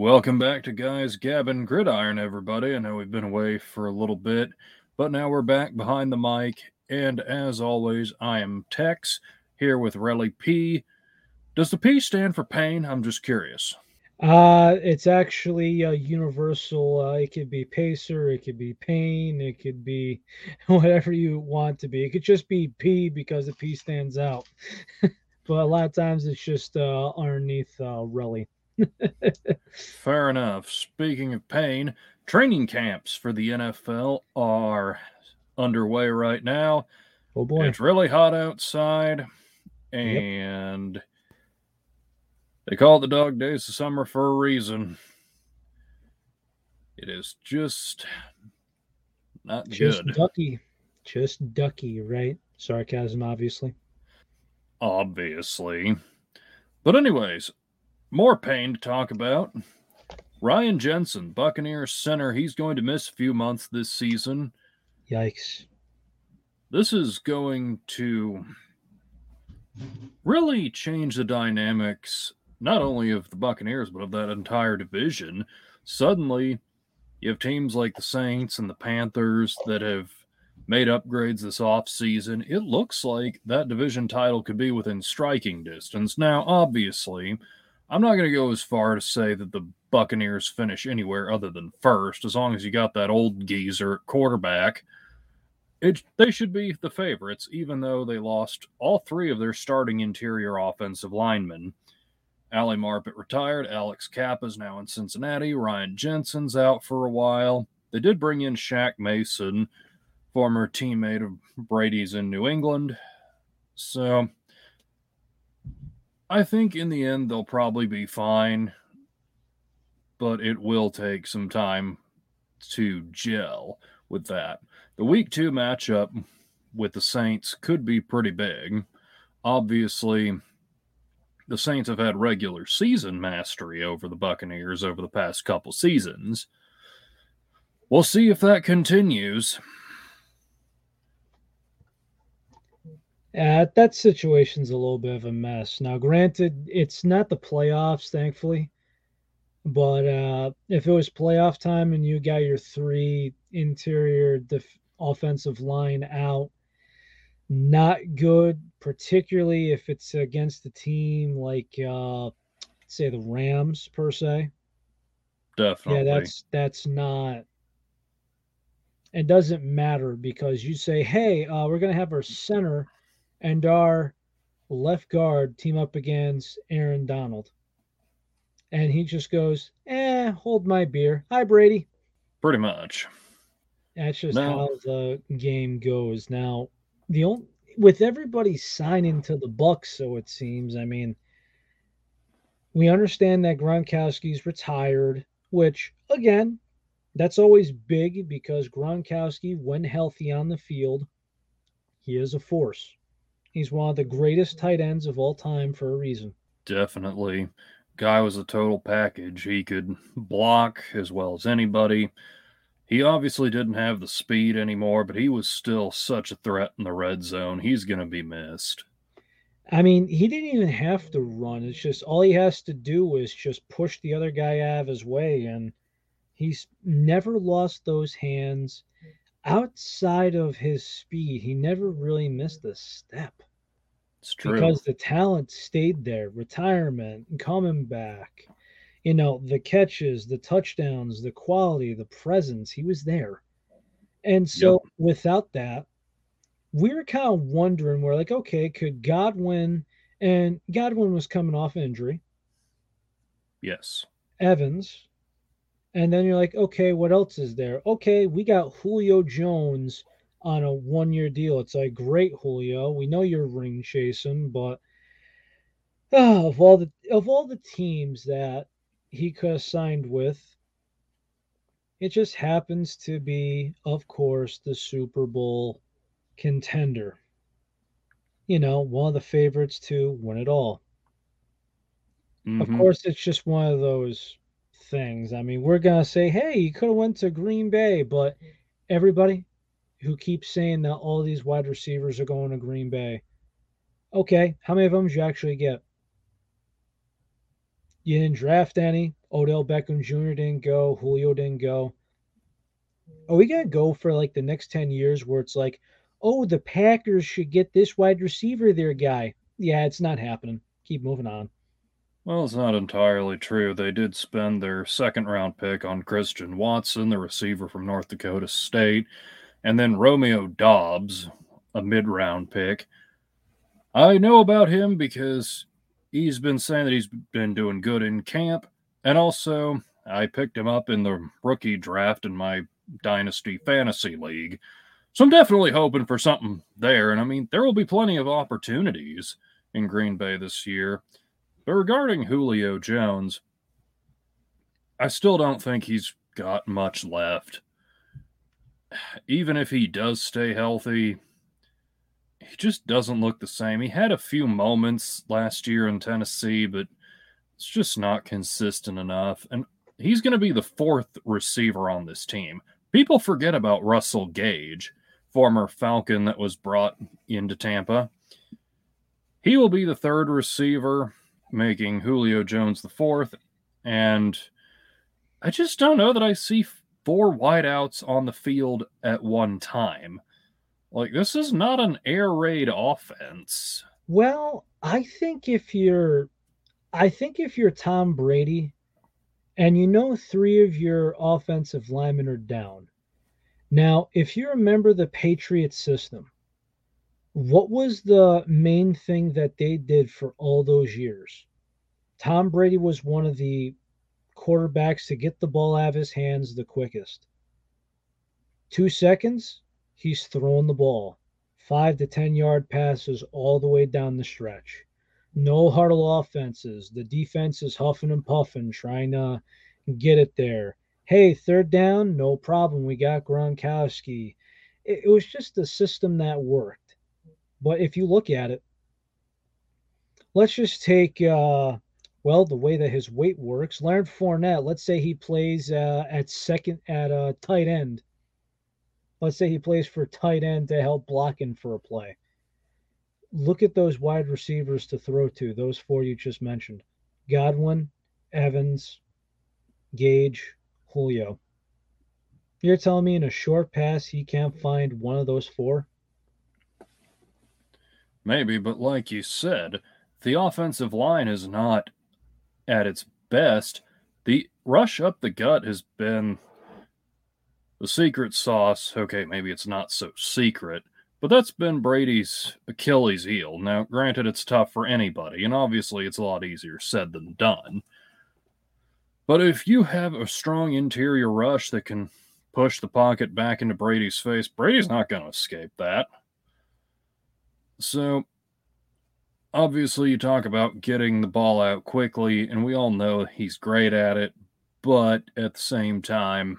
Welcome back to Guys Gabbin Gridiron, everybody. I know we've been away for a little bit, but now we're back behind the mic. And as always, I am Tex here with Relly P. Does the P stand for pain? I'm just curious. Uh, it's actually a universal. Uh, it could be pacer, it could be pain, it could be whatever you want to be. It could just be P because the P stands out. but a lot of times it's just uh, underneath uh, Relly. Fair enough. Speaking of pain, training camps for the NFL are underway right now. Oh boy. It's really hot outside, and yep. they call it the dog days of summer for a reason. It is just not just good. Ducky. Just ducky, right? Sarcasm, obviously. Obviously. But, anyways, more pain to talk about. Ryan Jensen, Buccaneers center, he's going to miss a few months this season. Yikes. This is going to really change the dynamics, not only of the Buccaneers, but of that entire division. Suddenly, you have teams like the Saints and the Panthers that have made upgrades this offseason. It looks like that division title could be within striking distance. Now, obviously, I'm not going to go as far to say that the Buccaneers finish anywhere other than first, as long as you got that old geezer quarterback. It, they should be the favorites, even though they lost all three of their starting interior offensive linemen. Ali Marpet retired. Alex Cappa is now in Cincinnati. Ryan Jensen's out for a while. They did bring in Shaq Mason, former teammate of Brady's in New England. So I think in the end they'll probably be fine, but it will take some time to gel with that. The week two matchup with the Saints could be pretty big. Obviously, the Saints have had regular season mastery over the Buccaneers over the past couple seasons. We'll see if that continues. Uh, that situation's a little bit of a mess. Now, granted, it's not the playoffs, thankfully, but uh, if it was playoff time and you got your three interior def- offensive line out, not good, particularly if it's against a team like, uh, say, the Rams per se. Definitely. Yeah, that's that's not. It doesn't matter because you say, "Hey, uh, we're going to have our center." And our left guard team up against Aaron Donald. And he just goes, eh, hold my beer. Hi, Brady. Pretty much. That's just no. how the game goes. Now, the only, with everybody signing to the Bucs, so it seems. I mean, we understand that Gronkowski's retired, which again, that's always big because Gronkowski, when healthy on the field, he is a force. He's one of the greatest tight ends of all time for a reason. Definitely. Guy was a total package. He could block as well as anybody. He obviously didn't have the speed anymore, but he was still such a threat in the red zone. He's going to be missed. I mean, he didn't even have to run. It's just all he has to do is just push the other guy out of his way. And he's never lost those hands outside of his speed, he never really missed a step. It's true. Because the talent stayed there, retirement, coming back, you know, the catches, the touchdowns, the quality, the presence, he was there. And so yep. without that, we were kind of wondering, we're like, okay, could Godwin and Godwin was coming off injury. Yes. Evans, and then you're like, okay, what else is there? Okay, we got Julio Jones on a one year deal. It's like, great, Julio. We know you're ring chasing, but oh, of all the of all the teams that he could have signed with, it just happens to be, of course, the Super Bowl contender. You know, one of the favorites to win it all. Mm-hmm. Of course, it's just one of those things. I mean, we're gonna say, hey, you could have went to Green Bay, but everybody who keeps saying that all these wide receivers are going to Green Bay, okay, how many of them did you actually get? You didn't draft any. Odell Beckham Jr. didn't go, Julio didn't go. Are we gonna go for like the next 10 years where it's like, oh, the Packers should get this wide receiver their guy? Yeah, it's not happening. Keep moving on. Well, it's not entirely true. They did spend their second round pick on Christian Watson, the receiver from North Dakota State, and then Romeo Doubs, a mid round pick. I know about him because he's been saying that he's been doing good in camp. And also, I picked him up in the rookie draft in my Dynasty Fantasy League. So I'm definitely hoping for something there. And I mean, there will be plenty of opportunities in Green Bay this year. But regarding Julio Jones, I still don't think he's got much left. Even if he does stay healthy, he just doesn't look the same. He had a few moments last year in Tennessee, but it's just not consistent enough. And he's going to be the fourth receiver on this team. People forget about Russell Gage, former Falcon that was brought into Tampa. He will be the third receiver, making Julio Jones the fourth. And I just don't know that I see four wideouts on the field at one time. Like this is not an air raid offense. Well, I think if you're I think if you're Tom Brady and you know three of your offensive linemen are down. Now, if you remember the Patriot system, what was the main thing that they did for all those years? Tom Brady was one of the quarterbacks to get the ball out of his hands the quickest. Two seconds, he's throwing the ball. Five to 10 yard passes all the way down the stretch. No huddle offenses. The defense is huffing and puffing, trying to get it there. Hey, third down, no problem. We got Gronkowski. It, it was just a system that worked. But if you look at it, let's just take, uh, well, the way that his weight works. Leonard Fournette, let's say he plays uh, at second, at a uh, tight end let's say he plays for tight end to help blocking for a play. Look at those wide receivers to throw to, those four you just mentioned Godwin, Evans, Gage, Julio. You're telling me in a short pass he can't find one of those four? Maybe, but like you said, the offensive line is not at its best. The rush up the gut has been the secret sauce, okay, maybe it's not so secret, but that's been Brady's Achilles heel. Now, granted, it's tough for anybody, and obviously it's a lot easier said than done. But if you have a strong interior rush that can push the pocket back into Brady's face, Brady's not going to escape that. So, obviously, you talk about getting the ball out quickly, and we all know he's great at it, but at the same time,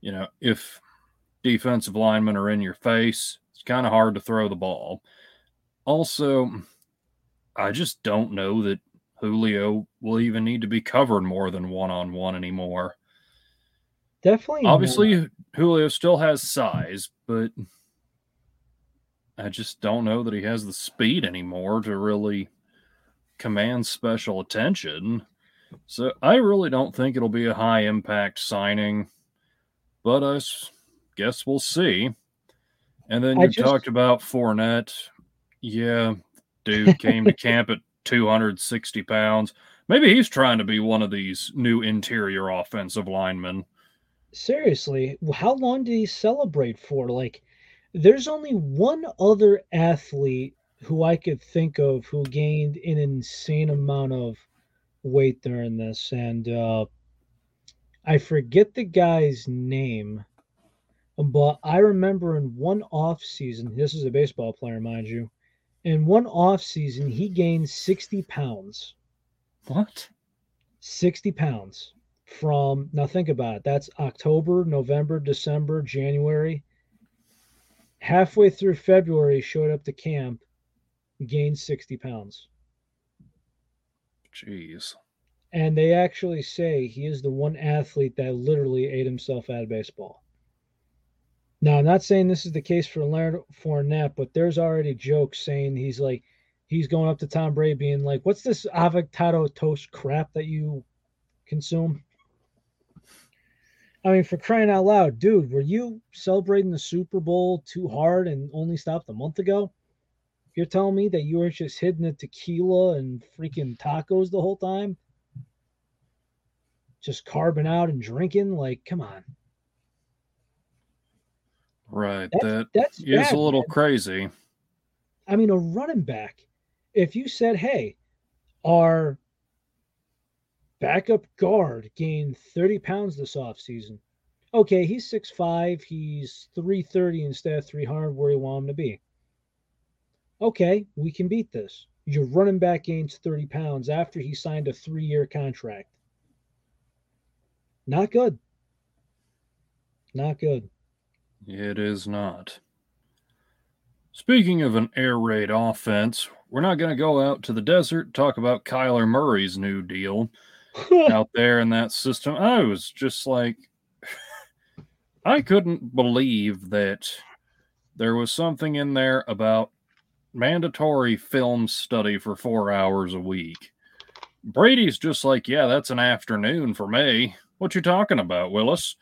you know, if defensive linemen are in your face, it's kind of hard to throw the ball. Also, I just don't know that Julio will even need to be covered more than one on one anymore. Definitely. Obviously, not. Julio still has size, but I just don't know that he has the speed anymore to really command special attention. So I really don't think it'll be a high impact signing but I guess we'll see. And then you just, talked about Fournette. Yeah, dude came to camp at 260 pounds. Maybe he's trying to be one of these new interior offensive linemen. Seriously, how long did he celebrate for? Like, there's only one other athlete who I could think of who gained an insane amount of weight during this, and uh, I forget the guy's name, but I remember in one off season, this is a baseball player, mind you. In one off season, he gained 60 pounds. What? 60 pounds from now think about it. That's October, November, December, January. Halfway through February, showed up to camp, gained 60 pounds. Jeez. And they actually say he is the one athlete that literally ate himself out of baseball. Now, I'm not saying this is the case for Leonard Fournette, but there's already jokes saying he's like, he's going up to Tom Brady being like, what's this avocado toast crap that you consume. I mean, for crying out loud, dude, were you celebrating the Super Bowl too hard and only stopped a month ago? You're telling me that you were just hitting the tequila and freaking tacos the whole time? Just carving out and drinking? Like, come on. Right. That's, that that's is bad, a little man. crazy. I mean, a running back, if you said, hey, our backup guard gained 30 pounds this offseason. Okay, he's 6'5, he's 330 instead of 300 where you want him to be. Okay, we can beat this. Your running back gains 30 pounds after he signed a three year contract. Not good. Not good. It is not. Speaking of an air raid offense, we're not going to go out to the desert talk about Kyler Murray's new deal out there in that system. I was just like, I couldn't believe that there was something in there about mandatory film study for four hours a week. Brady's just like, yeah, that's an afternoon for me. What you talking about, Willis?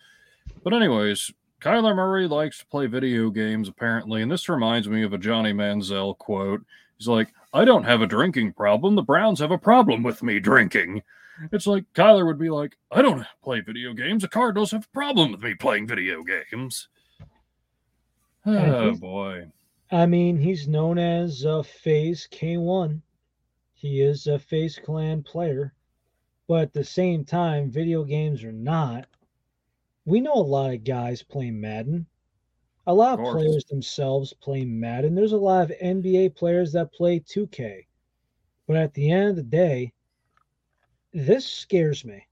But anyways, Kyler Murray likes to play video games apparently, and this reminds me of a Johnny Manziel quote. He's like, I don't have a drinking problem. The Browns have a problem with me drinking. It's like Kyler would be like, I don't play video games. The Cardinals have a problem with me playing video games. Oh boy. I mean, he's known as a FaZe K1. He is a FaZe Clan player. But at the same time, video games are not. We know a lot of guys play Madden. A lot of, of players themselves play Madden. There's a lot of NBA players that play 2K. But at the end of the day, this scares me.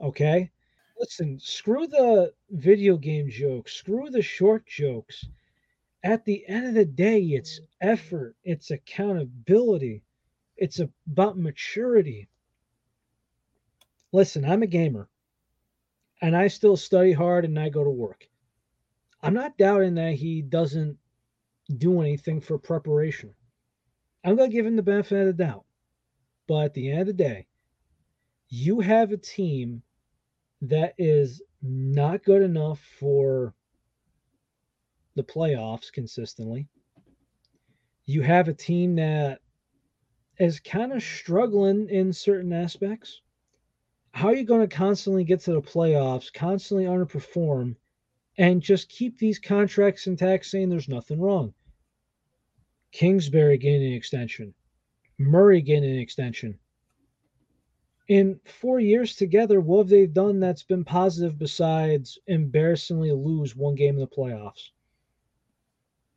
Okay? Listen, screw the video game jokes, screw the short jokes. At the end of the day, it's effort, it's accountability, it's about maturity. Listen, I'm a gamer and I still study hard and I go to work. I'm not doubting that he doesn't do anything for preparation. I'm going to give him the benefit of the doubt. But at the end of the day, you have a team that is not good enough for the playoffs consistently. You have a team that is kind of struggling in certain aspects. How are you going to constantly get to the playoffs, constantly underperform, and just keep these contracts intact saying there's nothing wrong? Kingsbury getting an extension, Murray getting an extension in four years together, what have they done that's been positive besides embarrassingly lose one game in the playoffs?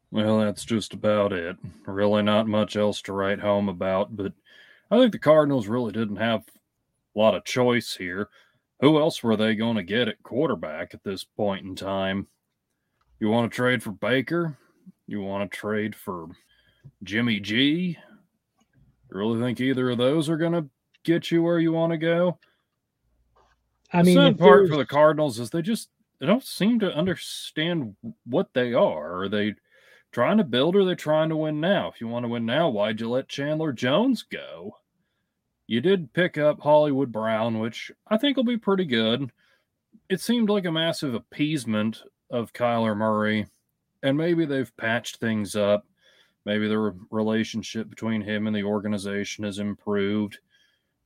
Well, that's just about it. Really, not much else to write home about, but I think the Cardinals really didn't have a lot of choice here. Who else were they going to get at quarterback at this point in time? You want to trade for Baker? You want to trade for Jimmy G? You really think either of those are going to get you where you want to go. I the mean, the part for the Cardinals is they just they don't seem to understand what they are. Are they trying to build or are they trying to win now? If you want to win now, why'd you let Chandler Jones go? You did pick up Hollywood Brown, which I think will be pretty good. It seemed like a massive appeasement of Kyler Murray, and maybe they've patched things up. Maybe the relationship between him and the organization has improved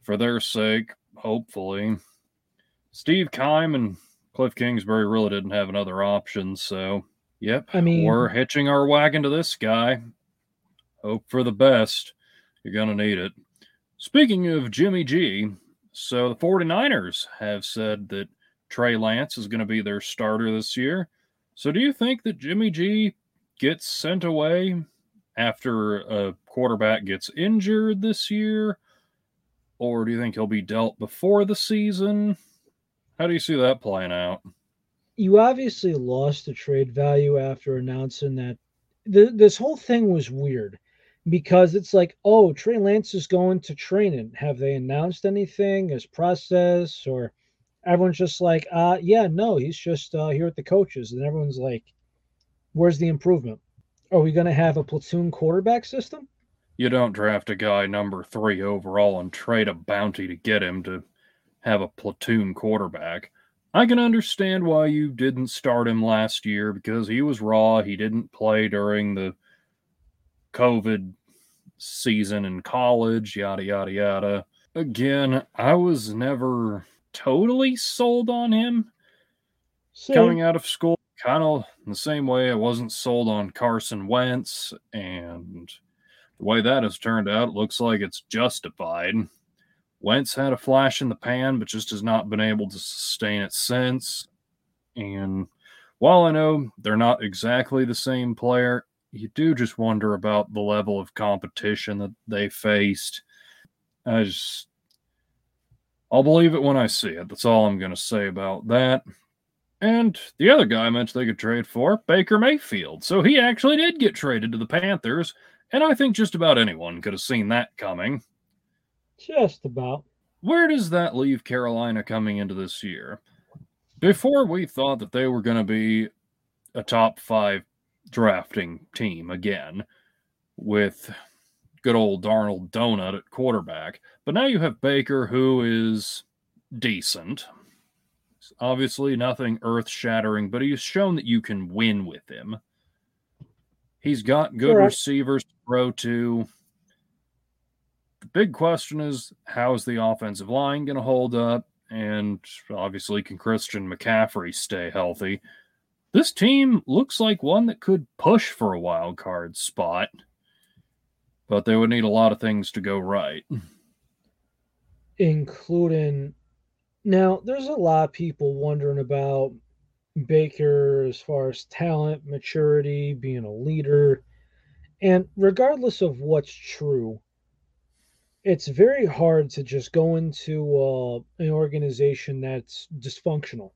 for their sake, hopefully. Steve Keim and Kliff Kingsbury really didn't have another option, so yep. I mean, we're hitching our wagon to this guy. Hope for the best. You're gonna need it. Speaking of Jimmy G, so the 49ers have said that Trey Lance is going to be their starter this year. So do you think that Jimmy G gets sent away after a quarterback gets injured this year? Or do you think he'll be dealt before the season? How do you see that playing out? You obviously lost the trade value after announcing that. The, this whole thing was weird because it's like, oh, Trey Lance is going to training. Have they announced anything as process or everyone's just like, uh, yeah, no, he's just uh, here with the coaches. And everyone's like, where's the improvement? Are we going to have a platoon quarterback system? You don't draft a guy number three overall and trade a bounty to get him to have a platoon quarterback. I can understand why you didn't start him last year because he was raw. He didn't play during the COVID season in college, yada, yada, yada. Again, I was never totally sold on him Same. coming out of school. Kind of the same way I wasn't sold on Carson Wentz. And the way that has turned out, it looks like it's justified. Wentz had a flash in the pan, but just has not been able to sustain it since. And while I know they're not exactly the same player, you do just wonder about the level of competition that they faced. I just, I'll believe it when I see it. That's all I'm going to say about that. And the other guy I mentioned they could trade for, Baker Mayfield. So he actually did get traded to the Panthers. And I think just about anyone could have seen that coming. Just about. Where does that leave Carolina coming into this year? Before we thought that they were going to be a top five drafting team again with good old Darnold Donut at quarterback. But now you have Baker, who is decent. Obviously, nothing earth shattering, but he's shown that you can win with him. He's got good receivers throw to. The big question is how is the offensive line going to hold up? And obviously, can Christian McCaffrey stay healthy? This team looks like one that could push for a wild card spot, but they would need a lot of things to go right. Including now, there's a lot of people wondering about Baker as far as talent, maturity, being a leader. And regardless of what's true, it's very hard to just go into uh, an organization that's dysfunctional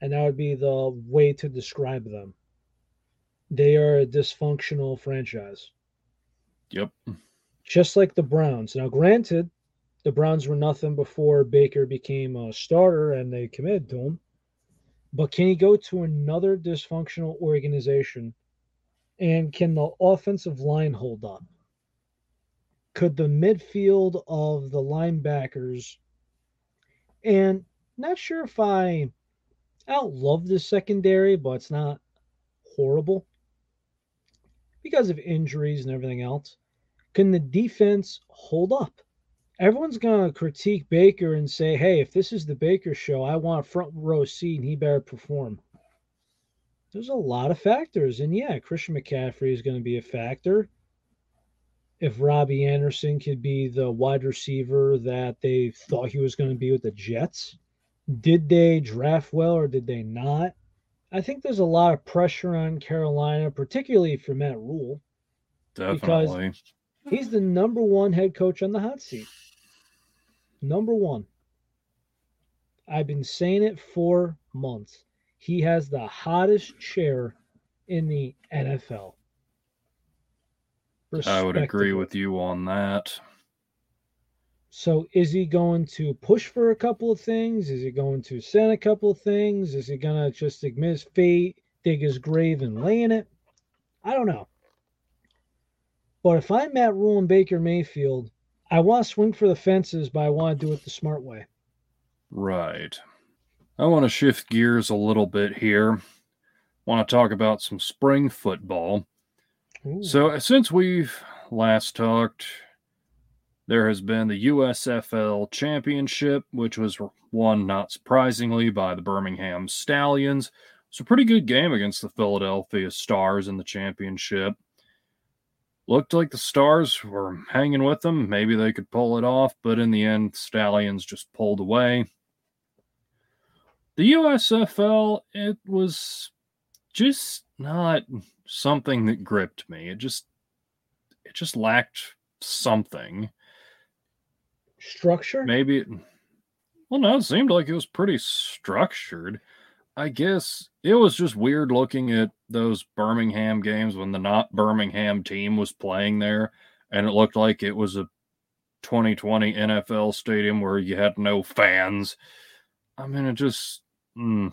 and that would be the way to describe them. They are a dysfunctional franchise. Yep. Just like the Browns. Now, granted, the Browns were nothing before Baker became a starter and they committed to him. But can he go to another dysfunctional organization and can the offensive line hold up? Could the midfield of the linebackers and not sure if I I don't love the secondary, but it's not horrible because of injuries and everything else. Can the defense hold up? Everyone's to critique Baker and say, hey, if this is the Baker show, I want a front row seat and he better perform. There's a lot of factors. And yeah, Christian McCaffrey is going to be a factor. If Robbie Anderson could be the wide receiver that they thought he was going to be with the Jets, did they draft well or did they not? I think there's a lot of pressure on Carolina, particularly for Matt Rhule. Definitely. Because he's the number one head coach on the hot seat. Number one. I've been saying it for months. He has the hottest chair in the NFL. I would agree with you on that. So is he going to push for a couple of things? Is he going to send a couple of things? Is he going to just admit his fate, dig his grave, and lay in it? I don't know. But if I'm Matt Rhule and Baker Mayfield, I want to swing for the fences, but I want to do it the smart way. Right. I want to shift gears a little bit here. Want to talk about some spring football. Ooh. So, uh, since we've last talked, there has been the USFL Championship, which was won, not surprisingly, by the Birmingham Stallions. It's a pretty good game against the Philadelphia Stars in the championship. Looked like the Stars were hanging with them. Maybe they could pull it off, but in the end, Stallions just pulled away. The USFL, it was just not something that gripped me. It just it just lacked something structure? Maybe. Well, no, it seemed like it was pretty structured. I guess it was just weird looking at those Birmingham games when the not Birmingham team was playing there, and it looked like it was a 2020 NFL stadium where you had no fans. I mean, it just, mm,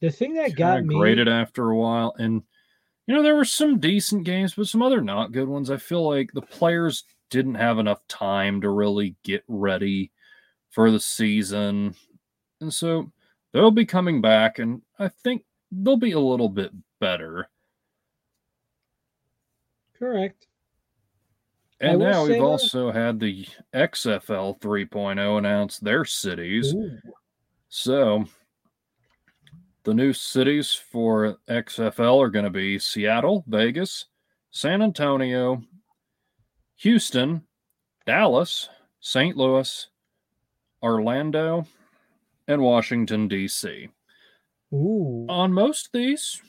the thing that got me graded after a while, and you know there were some decent games, but some other not good ones. I feel like the players didn't have enough time to really get ready for the season. And so they'll be coming back, and I think they'll be a little bit better. Correct. And now we've also had the XFL 3.0 announce their cities. Ooh. So the new cities for XFL are going to be Seattle, Vegas, San Antonio, Houston, Dallas, St. Louis, Orlando, and Washington, D.C. Ooh. On most of these,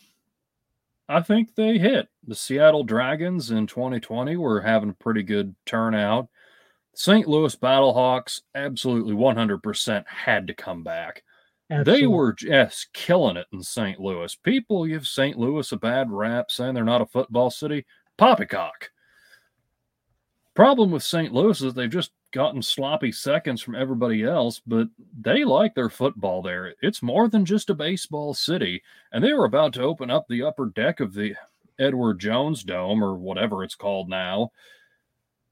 I think they hit. The Seattle Dragons in 2020 were having a pretty good turnout. St. Louis Battlehawks absolutely 100% had to come back. Absolutely. They were just killing it in St. Louis. People give St. Louis a bad rap saying they're not a football city. Poppycock. Problem with St. Louis is they've just gotten sloppy seconds from everybody else, but they like their football there. It's more than just a baseball city. And they were about to open up the upper deck of the Edward Jones Dome or whatever it's called now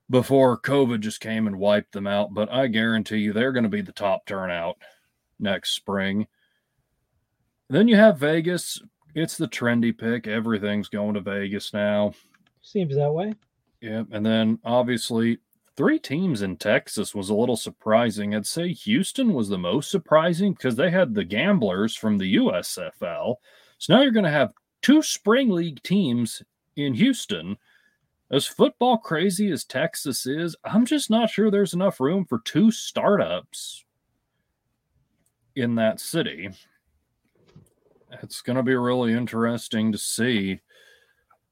before COVID just came and wiped them out. But I guarantee you they're going to be the top turnout next spring. Then you have Vegas. It's the trendy pick. Everything's going to Vegas now. Seems that way. Yep. And then obviously, three teams in Texas was a little surprising. I'd say Houston was the most surprising because they had the gamblers from the USFL. So now you're going to have two spring league teams in Houston. As football crazy as Texas is, I'm just not sure there's enough room for two startups in that city. It's going to be really interesting to see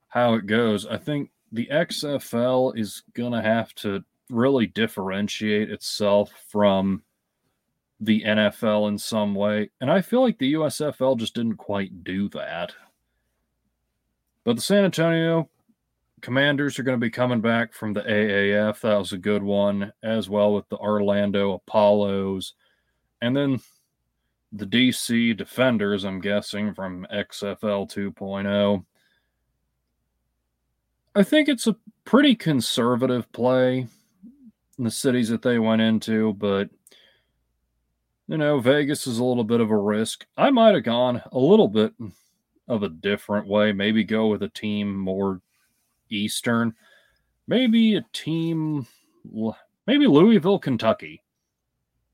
how it goes. I think the XFL is going to have to really differentiate itself from the NFL in some way. And I feel like the USFL just didn't quite do that. But the San Antonio Commanders are going to be coming back from the AAF. That was a good one, as well with the Orlando Apollos. And then the DC Defenders, I'm guessing, from XFL 2.0. I think it's a pretty conservative play in the cities that they went into, but you know, Vegas is a little bit of a risk. I might have gone a little bit of a different way. Maybe go with a team more Eastern. Maybe a team, maybe Louisville, Kentucky.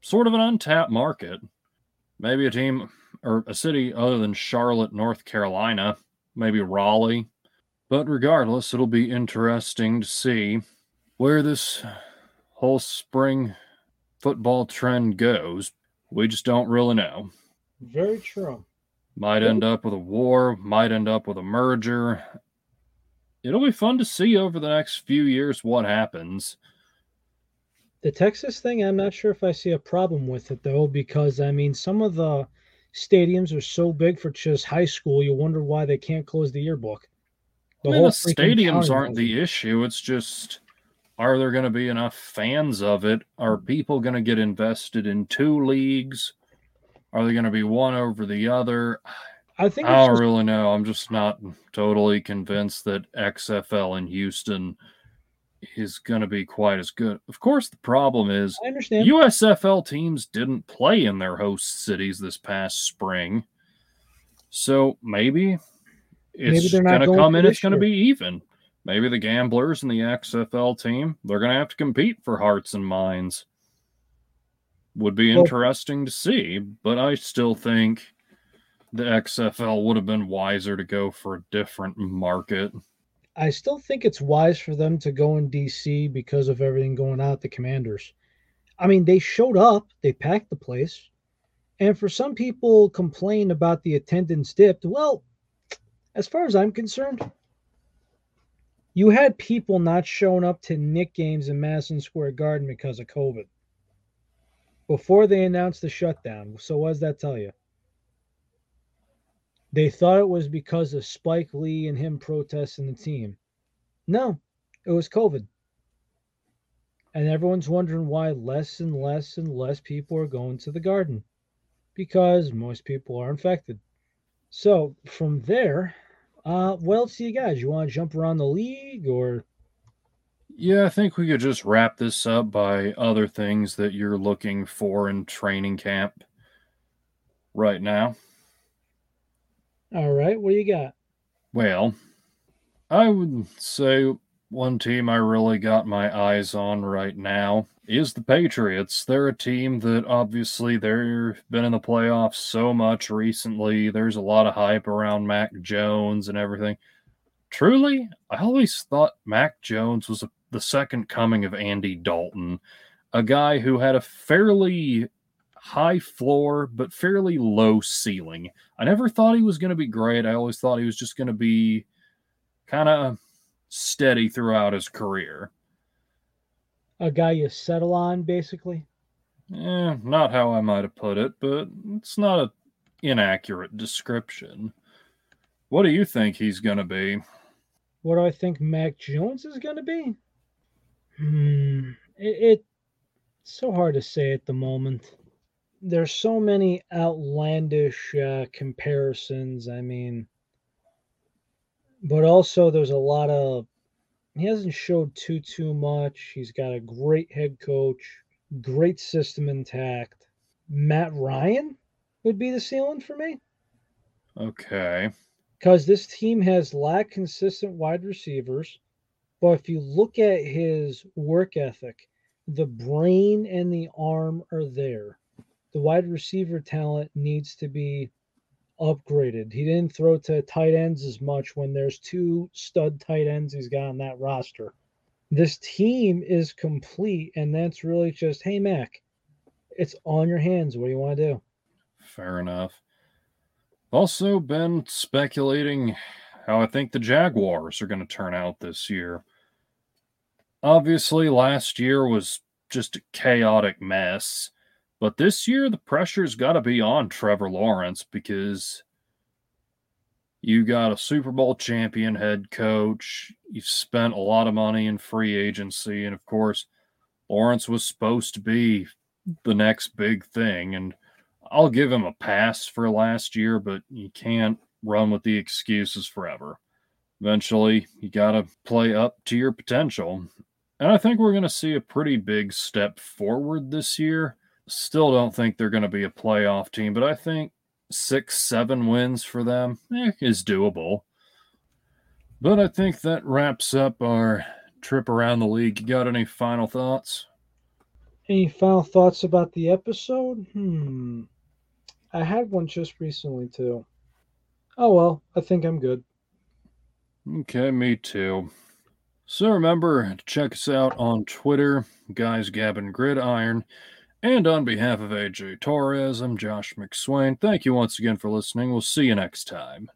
Sort of an untapped market. Maybe a team or a city other than Charlotte, North Carolina. Maybe Raleigh. But regardless, it'll be interesting to see where this whole spring football trend goes. We just don't really know. Very true. Might end up with a war, might end up with a merger. It'll be fun to see over the next few years what happens. The Texas thing, I'm not sure if I see a problem with it though, because I mean, some of the stadiums are so big for just high school, you wonder why they can't close the yearbook. The, I mean, the stadiums aren't the issue. It's just, are there going to be enough fans of it? Are people going to get invested in two leagues? Are they going to be one over the other? I think I don't just... really know. I'm just not totally convinced that XFL in Houston is going to be quite as good. Of course, the problem is I understand. USFL teams didn't play in their host cities this past spring. So maybe it's going to come in, it's going to be even. Maybe the gamblers and the XFL team, they're going to have to compete for hearts and minds would be interesting to see, but I still think the XFL would have been wiser to go for a different market. I still think it's wise for them to go in DC because of everything going on at the Commanders. I mean, they showed up, they packed the place, and for some people complain about the attendance dipped. Well, as far as I'm concerned, you had people not showing up to Knick games in Madison Square Garden because of COVID before they announced the shutdown. So, what does that tell you? They thought it was because of Spike Lee and him protesting the team. No, it was COVID. And everyone's wondering why less and less and less people are going to the garden because most people are infected. So, from there, uh, what else do you guys? You want to jump around the league or Yeah, I think we could just wrap this up by other things that you're looking for in training camp right now. All right, what do you got? Well, I would say one team I really got my eyes on right now is the Patriots. They're a team that obviously they've been in the playoffs so much recently. There's a lot of hype around Mac Jones and everything. Truly, I always thought Mac Jones was a, the second coming of Andy Dalton, a guy who had a fairly high floor but fairly low ceiling. I never thought he was going to be great. I always thought he was just going to be kind of steady throughout his career a guy you settle on, basically? Eh, not how I might have put it, but it's not an inaccurate description. What do you think he's going to be? What do I think Mac Jones is going to be? Hmm, it, it, it's so hard to say at the moment. There's so many outlandish uh, comparisons. I mean, but also there's a lot of he hasn't showed too too much. He's got a great head coach, great system intact. Matt Ryan would be the ceiling for me. Okay. Because this team has lacked consistent wide receivers. But if you look at his work ethic, the brain and the arm are there. The wide receiver talent needs to be upgraded. He didn't throw to tight ends as much when there's two stud tight ends he's got on that roster. This team is complete, and that's really just, hey, Mac, it's on your hands. What do you want to do? Fair enough. Also, been speculating how I think the Jaguars are going to turn out this year. Obviously, last year was just a chaotic mess. But this year, the pressure's got to be on Trevor Lawrence because you got a Super Bowl champion head coach. You've spent a lot of money in free agency. And of course, Lawrence was supposed to be the next big thing. And I'll give him a pass for last year, but you can't run with the excuses forever. Eventually, you got to play up to your potential. And I think we're going to see a pretty big step forward this year. Still don't think they're going to be a playoff team, but I think six, seven wins for them eh, is doable. But I think that wraps up our trip around the league. You got any final thoughts? Any final thoughts about the episode? Hmm. I had one just recently, too. Oh, well, I think I'm good. Okay, me too. So remember to check us out on Twitter, Guys Gabbin Gridiron. And on behalf of AJ Torres, I'm Josh McSwain. Thank you once again for listening. We'll see you next time.